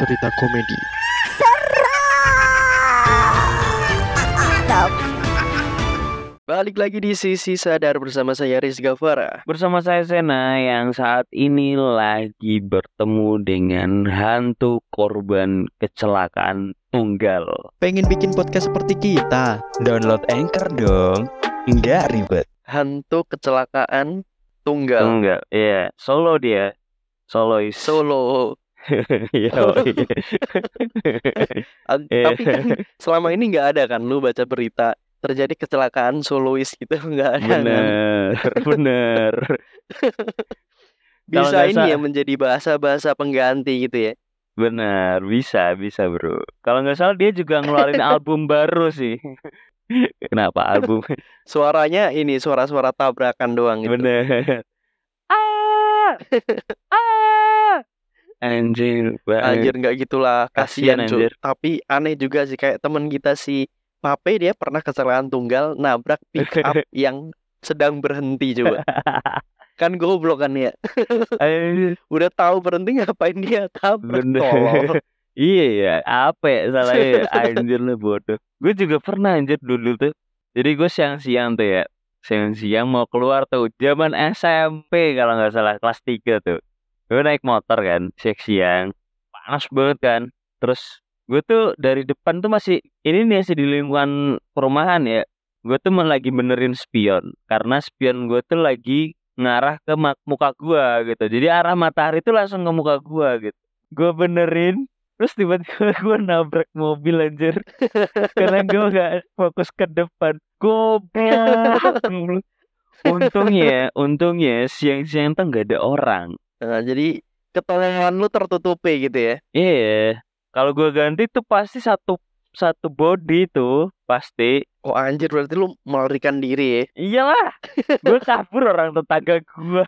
cerita komedi. Balik lagi di sisi sadar bersama saya Riz Gavara. Bersama saya Sena yang saat ini lagi bertemu dengan hantu korban kecelakaan tunggal. Pengen bikin podcast seperti kita? Download Anchor dong. Enggak ribet. Hantu kecelakaan tunggal. Tunggal, iya. Solo dia. Solois. Solo. Iya, iya. Tapi kan selama ini nggak ada kan lu baca berita terjadi kecelakaan solois gitu nggak ada kan? Bener, bener. Kalau Bisa nggak ini ya menjadi bahasa-bahasa pengganti gitu ya. Bener, bisa, bisa bro. Kalau nggak salah dia juga ngeluarin album baru sih. Kenapa album? Suaranya ini suara-suara tabrakan doang gitu. Bener. Ah, ah, anjir. Anjir nggak gitulah, kasihan anjir. Tapi aneh juga sih kayak temen kita si Pape dia pernah kecelakaan tunggal nabrak pick up yang sedang berhenti coba. Kan goblok kan ya. Udah tahu berhenti ngapain dia tabrak tolol. Iya ya, apa ya salahnya ya? Anjir lu bodoh. Gue juga pernah anjir dulu tuh. Jadi gue siang-siang tuh ya. Siang-siang mau keluar tuh. Zaman SMP kalau nggak salah kelas 3 tuh. Gue naik motor kan, siang-siang. Panas banget kan. Terus gue tuh dari depan tuh masih ini nih masih di lingkungan perumahan ya. Gue tuh lagi benerin spion karena spion gue tuh lagi ngarah ke muka gua gitu. Jadi arah matahari tuh langsung ke muka gua gitu. Gue benerin Terus tiba-tiba gue nabrak mobil anjir Karena gue gak fokus ke depan Goblok Untungnya Untungnya siang-siang tuh gak ada orang Nah, jadi ketolongan lu tertutupi gitu ya. Iya. Kalau gue ganti tuh pasti satu Satu body tuh Pasti. Oh anjir berarti lu melarikan diri ya. Iyalah. Gue kabur orang tetangga gue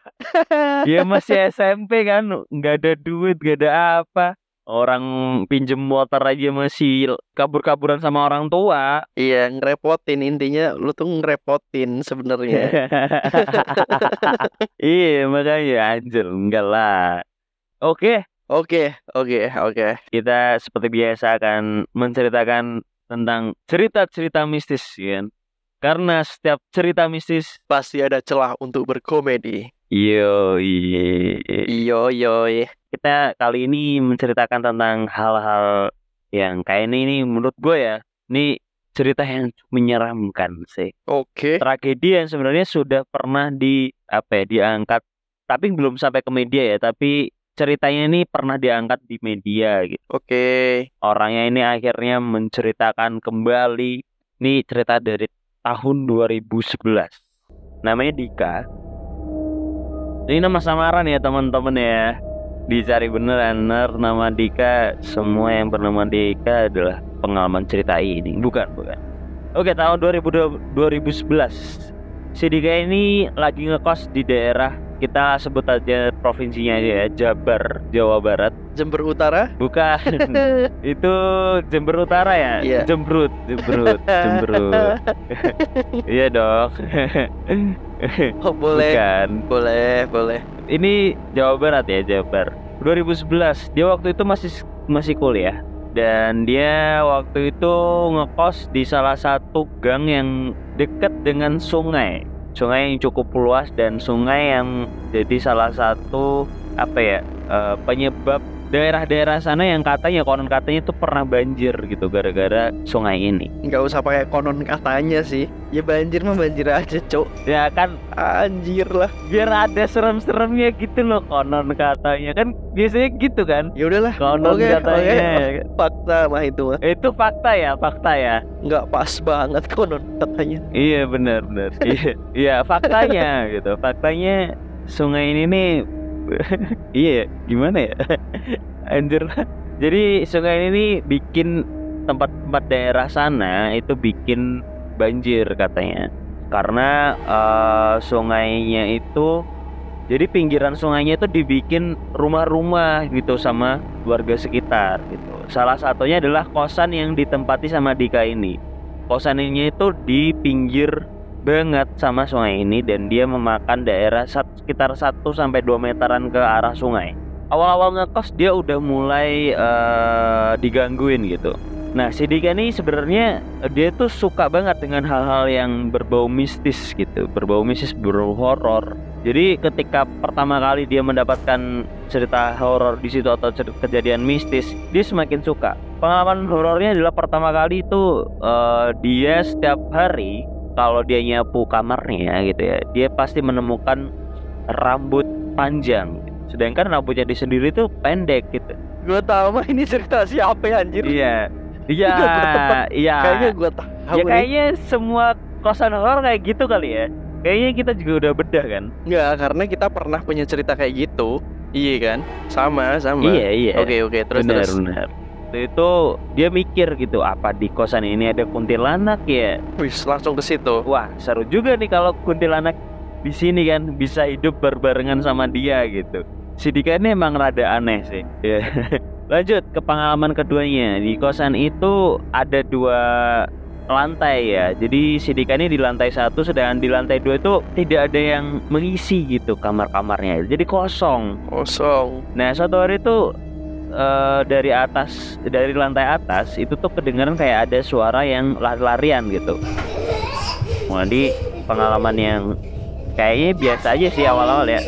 Ya masih SMP kan nggak ada duit Gak ada apa Orang pinjem motor aja masih kabur-kaburan sama orang tua Iya, ngerepotin intinya lu tuh ngerepotin sebenarnya. Iya makanya anjir enggak lah Oke Oke, oke, oke. kita seperti biasa akan menceritakan tentang cerita-cerita mistis ya kan Karena setiap cerita mistis Pasti ada celah untuk berkomedi. Yo Iyo, yo, Kita kali ini menceritakan tentang hal-hal yang kayak ini nih menurut gue ya Ini cerita yang cukup menyeramkan sih. Oke. tragedi yang sebenarnya sudah pernah di apa ya diangkat tapi belum sampai ke media ya tapi ceritanya ini pernah diangkat di media gitu. Oke. orangnya ini akhirnya menceritakan kembali ini cerita dari tahun 2011 namanya Dika ini nama samaran ya teman-teman ya. Dicari bener. Nama Dika semua yang bernama Dika adalah pengalaman cerita ini. Bukan bukan. Oke tahun 2000 2011 si Dika ini lagi ngekos di daerah kita sebut aja provinsinya ya Jabar Jawa Barat Jember Utara. bukan itu Jember Utara ya Iya. Jembrut Jembrut Jembrut iya dong Oh, boleh. bukan Boleh, boleh. ini Jawa Barat ya Jabar 2011 dia waktu itu masih masih kuliah dan dia waktu itu ngekos di salah satu gang yang dekat dengan sungai. Sungai yang cukup luas dan sungai yang jadi salah satu apa ya eh, penyebab daerah-daerah sana yang katanya konon katanya itu pernah banjir gitu gara-gara sungai ini Nggak usah pakai konon katanya sih. Ya banjir mah banjir aja, Cok. ya kan Anjir lah. biar ada serem-seremnya gitu loh konon katanya kan biasanya gitu kan Ya udahlah. konon Oke, katanya oke. Fakta mah itu mah. itu fakta ya fakta ya Nggak pas banget konon katanya. iya benar benar iya iya faktanya gitu faktanya sungai ini nih iya gimana ya? Anjir. Jadi sungai ini bikin tempat-tempat daerah sana itu bikin banjir katanya. Karena eh, sungainya itu jadi pinggiran sungainya itu dibikin rumah-rumah gitu sama warga sekitar gitu. Salah satunya adalah kosan yang ditempati sama Dika ini. Kosan ini itu di pinggir banget sama sungai ini dan dia memakan daerah sekitar 1 sampai 2 meteran ke arah sungai. awal-awal ngekos dia udah mulai eh, digangguin gitu. Nah, si Dika ini sebenarnya dia tuh suka banget dengan hal-hal yang berbau mistis gitu, berbau mistis, berbau horor. Jadi ketika pertama kali dia mendapatkan cerita horor di situ atau kejadian mistis, dia semakin suka. Pengalaman horornya adalah pertama kali itu eh, dia setiap hari kalau dia nyapu kamarnya gitu ya, dia pasti menemukan rambut panjang. Sedangkan rambutnya dia sendiri tuh pendek gitu. Gue tahu mah ini cerita siapa ya anjir. Iya. Iya, iya. Kayaknya gue tahu. Ya nih. kayaknya semua kosan horor kayak gitu kali ya. Kayaknya kita juga udah bedah kan? Enggak, karena kita pernah punya cerita kayak gitu. Iya kan? Sama, sama. Iya, iya. Oke, oke. Terus benar, terus. benar. Waktu itu dia mikir gitu, apa di kosan ini ada kuntilanak ya? Wis, langsung ke situ. Wah, seru juga nih kalau kuntilanak di sini kan bisa hidup berbarengan sama dia gitu. Si Dika ini emang rada aneh sih. Ya. Lanjut ke pengalaman keduanya. Di kosan itu ada dua lantai ya. Jadi si Dika ini di lantai satu, sedangkan di lantai dua itu tidak ada yang mengisi gitu kamar-kamarnya. Jadi kosong. Kosong. Nah suatu hari itu eh, dari atas dari lantai atas itu tuh kedengaran kayak ada suara yang lari-larian gitu. Jadi pengalaman yang kayaknya biasa aja sih awal-awal ya.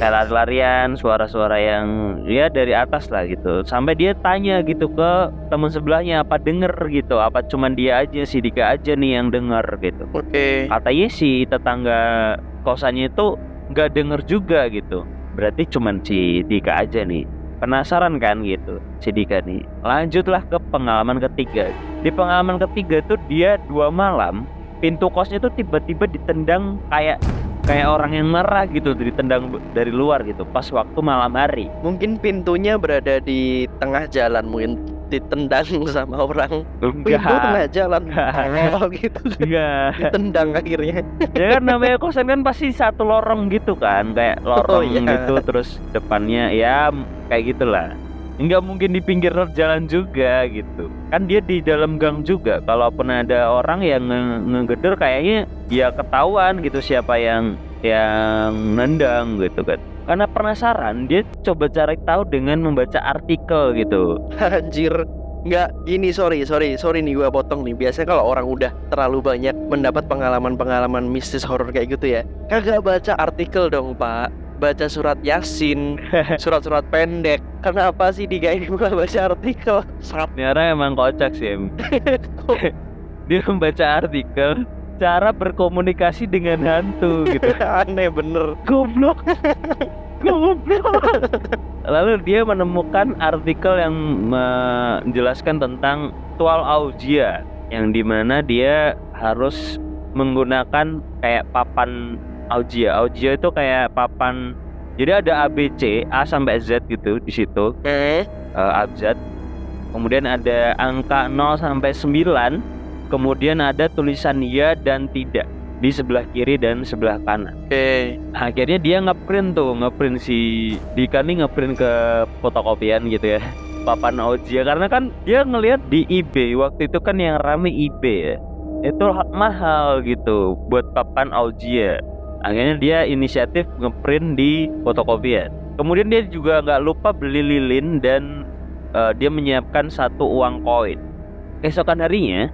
Kayak lari-larian, suara-suara yang ya dari atas lah gitu. Sampai dia tanya gitu ke teman sebelahnya apa denger gitu, apa cuman dia aja si Dika aja nih yang denger gitu Oke. katanya si tetangga kosannya itu nggak denger juga gitu berarti cuman si Dika aja nih penasaran kan gitu. Si Dika nih lanjutlah ke pengalaman ketiga. Di pengalaman ketiga tuh dia dua malam pintu kosnya tuh tiba-tiba ditendang kayak kayak orang yang marah gitu ditendang dari luar gitu pas waktu malam hari. Mungkin pintunya berada di tengah jalan, mungkin ditendang sama orang. Pintu enggak tengah jalan. Oh gitu. enggak Ditendang akhirnya. ya kan namanya kosan kan pasti satu lorong gitu kan kayak lorong iya. gitu terus depannya ya kayak gitulah nggak mungkin di pinggir jalan juga gitu kan dia di dalam gang juga kalaupun ada orang yang nge- ngegeder kayaknya ya ketahuan gitu siapa yang yang nendang gitu kan karena penasaran dia coba cari tahu dengan membaca artikel gitu Anjir. Enggak, gini sorry, sorry, sorry nih gua potong nih. Biasanya kalau orang udah terlalu banyak mendapat pengalaman-pengalaman mistis horor kayak gitu ya, kagak baca artikel dong, Pak. Baca surat Yasin, surat-surat pendek. Kenapa sih Diga ini malah baca artikel? Sap. Ini orang emang kocak sih em. dia membaca artikel cara berkomunikasi dengan hantu gitu Aneh bener. goblok goblok lalu dia menemukan artikel yang menjelaskan tentang ritual Augia yang di mana dia harus menggunakan kayak papan Augia Augia itu kayak papan jadi ada ABC A sampai Z gitu di situ Eh, eh, abjad. Kemudian ada angka 0 sampai 9. Kemudian ada tulisan ya dan tidak di sebelah kiri dan sebelah kanan. oke. Akhirnya dia ngeprint tuh, ngeprint si Dika nih ngeprint ke fotokopian gitu ya. Papan Ojia karena kan dia ngelihat di eBay waktu itu kan yang rame eBay ya. Itu ha- mahal gitu buat papan Ojia. Akhirnya dia inisiatif ngeprint di fotokopian. Kemudian dia juga nggak lupa beli lilin dan eh, dia menyiapkan satu uang koin. Keesokan harinya,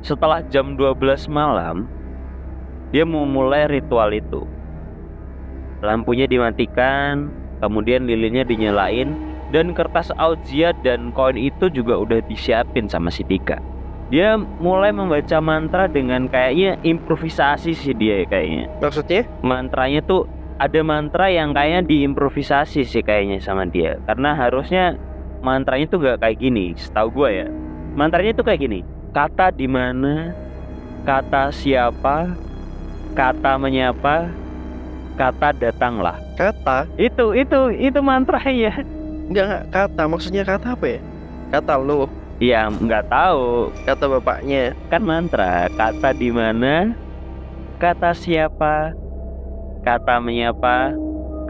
setelah jam 12 malam, dia memulai ritual itu. Lampunya dimatikan, kemudian lilinnya dinyalain, dan kertas aujia dan koin itu juga udah disiapin sama si Dika. Dia mulai membaca mantra dengan kayaknya improvisasi sih dia kayaknya. Maksudnya? Mantranya tuh ada mantra yang kayaknya diimprovisasi sih kayaknya sama dia. Karena harusnya mantranya tuh gak kayak gini, setahu gue ya. Mantranya tuh kayak gini. Kata di mana, kata siapa, kata menyapa, kata datanglah. Kata? Itu itu itu mantranya. Enggak, enggak, kata. Maksudnya kata apa ya? Kata lo, Ya nggak tahu kata bapaknya. kan mantra. Kata di mana, kata siapa, kata menyapa,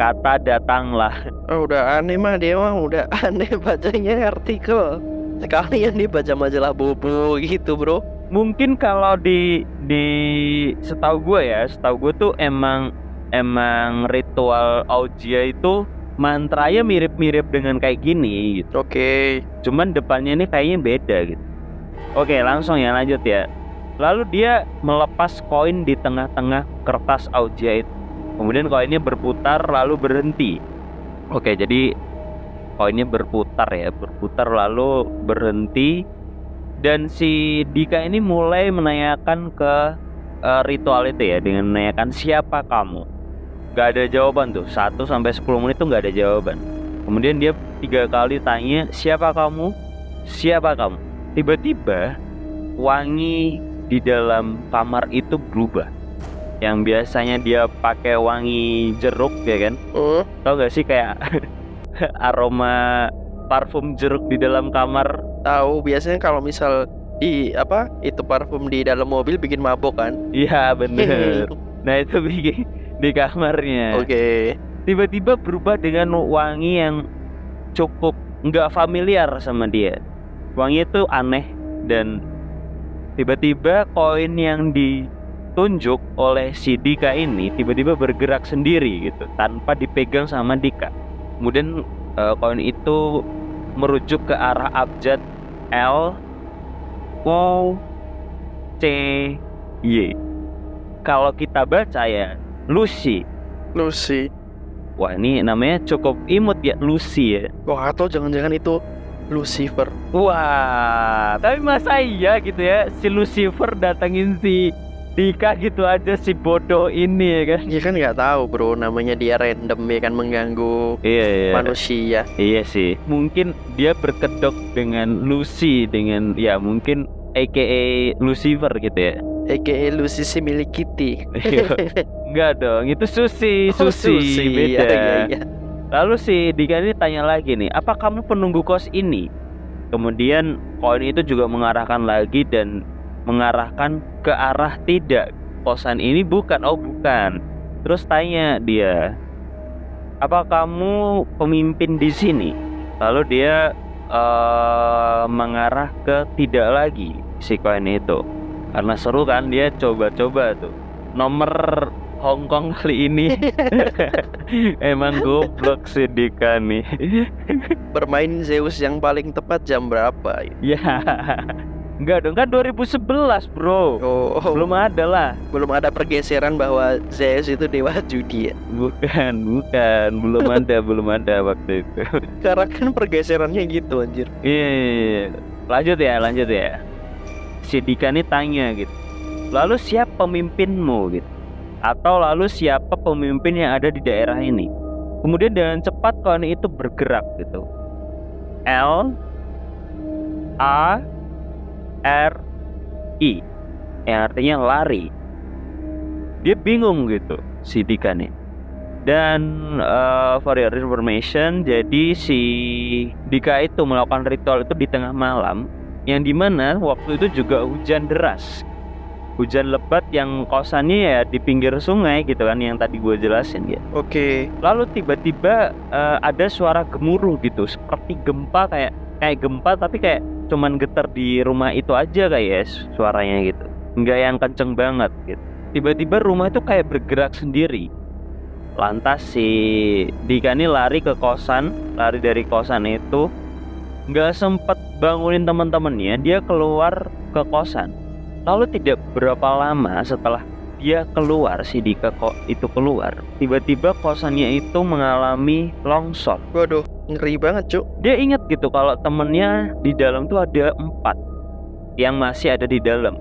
kata datanglah. Oh, udah aneh mah dia mah udah aneh bacanya artikel. Sekalian dia baca majalah bobo gitu, Bro. Mungkin kalau di di setahu gue ya, setahu gue tuh emang emang ritual Aujia itu mantranya mirip-mirip dengan kayak gini gitu. Oke. Cuman depannya ini kayaknya beda gitu. Oke, langsung ya lanjut ya. Lalu dia melepas koin di tengah-tengah kertas auja itu. Kemudian koinnya berputar lalu berhenti. Oke, jadi koinnya berputar ya, berputar lalu berhenti dan si Dika ini mulai menanyakan ke eh, ritual itu ya dengan menanyakan siapa kamu. Gak ada jawaban tuh, 1 sampai 10 menit tuh gak ada jawaban. Kemudian dia tiga kali tanya siapa kamu, siapa kamu. Tiba-tiba wangi di dalam kamar itu berubah. Yang biasanya dia pakai wangi jeruk ya kan, Hmm. tau gak sih kayak aroma parfum jeruk di dalam kamar? Tahu biasanya kalau misal di apa itu parfum di dalam mobil bikin mabok kan? Iya bener. Nah itu bikin di kamarnya. Oke. Tiba-tiba berubah dengan wangi yang cukup nggak familiar sama dia. Wangi itu aneh dan tiba-tiba koin yang ditunjuk oleh si Dika ini tiba-tiba bergerak sendiri gitu Tanpa dipegang sama Dika Kemudian eh, koin itu merujuk ke arah abjad L Wow C Y kalau kita baca ya Lucy Lucy. wah ini namanya cukup imut ya Lucy ya Wah atau jangan-jangan itu Lucifer. wah tapi masa iya gitu ya si Lucifer datengin si Dika gitu aja si bodoh ini ya kan Ya kan nggak tahu bro, namanya dia random ya kan mengganggu iya iya manusia. iya sih mungkin dia berkedok dengan Lucy dengan ya mungkin AKA Lucifer gitu ya AKA Lucy si milik Kitty. Iya. Enggak dong, itu Susi, Oh, Susi, beda. Iya, iya, iya. Lalu si Dika ini tanya lagi nih, apa kamu penunggu kos ini? Kemudian koin itu juga mengarahkan lagi dan mengarahkan ke arah tidak. Kosan ini bukan, oh bukan. Terus tanya dia, apa kamu pemimpin di sini? Lalu dia eh, mengarah ke tidak lagi si koin itu. Karena seru kan dia coba-coba tuh. Nomor Hongkong kali ini Emang goblok sih Dika nih Bermain Zeus yang paling tepat jam berapa? Ya Enggak dong kan 2011 bro. Oh, oh, Belum ada lah. Belum ada pergeseran bahwa Zeus itu dewa judi ya. Bukan bukan. Belum ada belum ada waktu itu. Karena kan pergeserannya gitu anjir. Iya iya, iya. Lanjut ya lanjut ya. Si Dika nih tanya gitu. Lalu siapa pemimpinmu gitu? Atau lalu siapa pemimpin yang ada di daerah ini? Kemudian dengan cepat koin itu bergerak gitu. L A R I. Yang artinya lari. Dia bingung gitu si Dika nih. Dan eh, for your information, jadi si Dika itu melakukan ritual itu di tengah malam, yang di mana waktu itu juga hujan deras, hujan lebat yang kosannya ya di pinggir sungai gitu kan, yang tadi gue jelasin ya. Oke. Lalu tiba-tiba eh, ada suara gemuruh gitu, seperti gempa kayak kayak gempa tapi kayak cuman getar di rumah itu aja kayak ya suaranya gitu, nggak yang kenceng banget gitu. Tiba-tiba rumah itu kayak bergerak sendiri. Lantas si Dika ini lari ke kosan, lari dari kosan itu, nggak sempet bangunin teman-temannya, dia keluar ke kosan. Lalu tidak berapa lama setelah dia keluar, si Dika kok itu keluar, tiba-tiba kosannya itu mengalami longsor. Waduh, ngeri banget, Cuk. Dia ingat gitu kalau temennya di dalam tuh ada empat yang masih ada di dalam.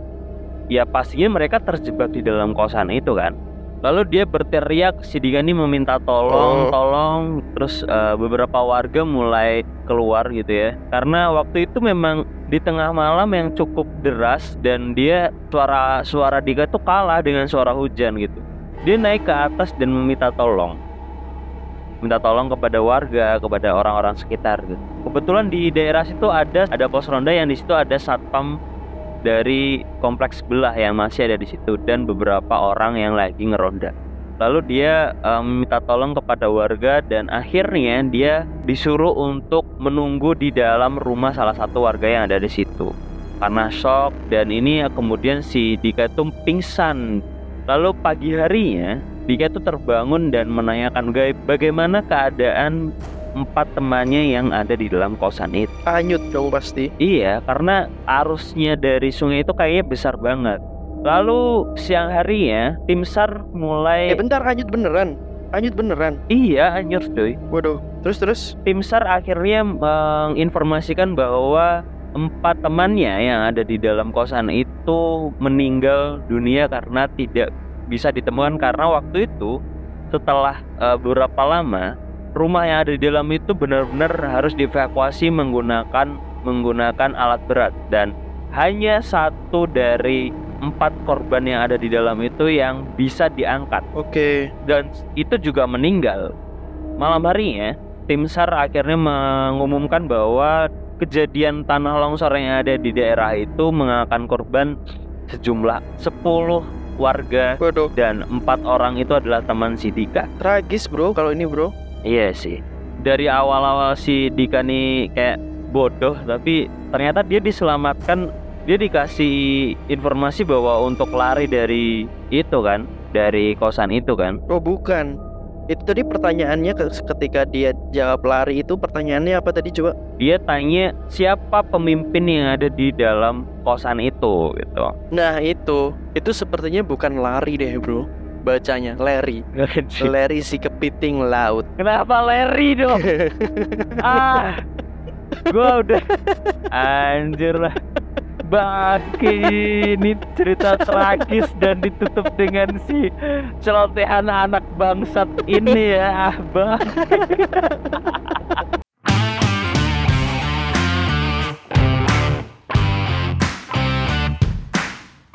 Ya pastinya mereka terjebak di dalam kosan itu kan. Lalu dia berteriak, si Dika ini meminta tolong, Oh. tolong. Terus eh, beberapa warga mulai keluar gitu ya. Karena waktu itu memang di tengah malam yang cukup deras dan dia suara suara Dika tuh kalah dengan suara hujan gitu. Dia naik ke atas dan meminta tolong. Minta tolong kepada warga, kepada orang-orang sekitar gitu. Kebetulan di daerah situ ada ada pos ronda yang di situ ada satpam dari kompleks sebelah yang masih ada di situ dan beberapa orang yang lagi ngeronda. Lalu dia eh, meminta tolong kepada warga dan akhirnya dia disuruh untuk menunggu di dalam rumah salah satu warga yang ada di situ. Karena shock dan ini ya kemudian si Dika itu pingsan. Lalu pagi harinya Dika itu terbangun dan menanyakan Gaib bagaimana keadaan empat temannya yang ada di dalam kosan itu. Anyut dong pasti. Iya, karena arusnya dari sungai itu kayaknya besar banget. Lalu siang harinya tim SAR mulai Eh bentar anyut beneran. Anyut beneran. iya anjir coy. Waduh. Terus terus. Tim SAR akhirnya menginformasikan bahwa empat temannya yang ada di dalam kosan itu meninggal dunia karena tidak bisa ditemukan karena waktu itu setelah eh, beberapa lama rumah yang ada di dalam itu benar-benar harus dievakuasi menggunakan menggunakan alat berat dan hanya satu dari empat korban yang ada di dalam itu yang bisa diangkat Oke. dan itu juga meninggal. Malam harinya, tim SAR akhirnya mengumumkan bahwa kejadian tanah longsor yang ada di daerah itu mengakan korban sejumlah 10 warga Waduh. dan empat orang itu adalah teman si Dika. Tragis bro kalau ini bro. Iya sih. Dari awal-awal si Dika nih kayak bodoh tapi ternyata dia diselamatkan dia dikasih informasi bahwa untuk lari dari itu kan dari kosan itu kan Oh bukan. Itu tadi pertanyaannya ke- ketika dia jawab lari itu pertanyaannya apa tadi coba? dia tanya siapa pemimpin yang ada di dalam kosan itu gitu Nah itu, itu sepertinya bukan lari deh bro. Bacanya Larry. Larry si kepiting laut. kenapa Larry dong ah gua udah anjir lah Bangke ini cerita tragis dan ditutup dengan si celotehan anak bangsat ini ya ah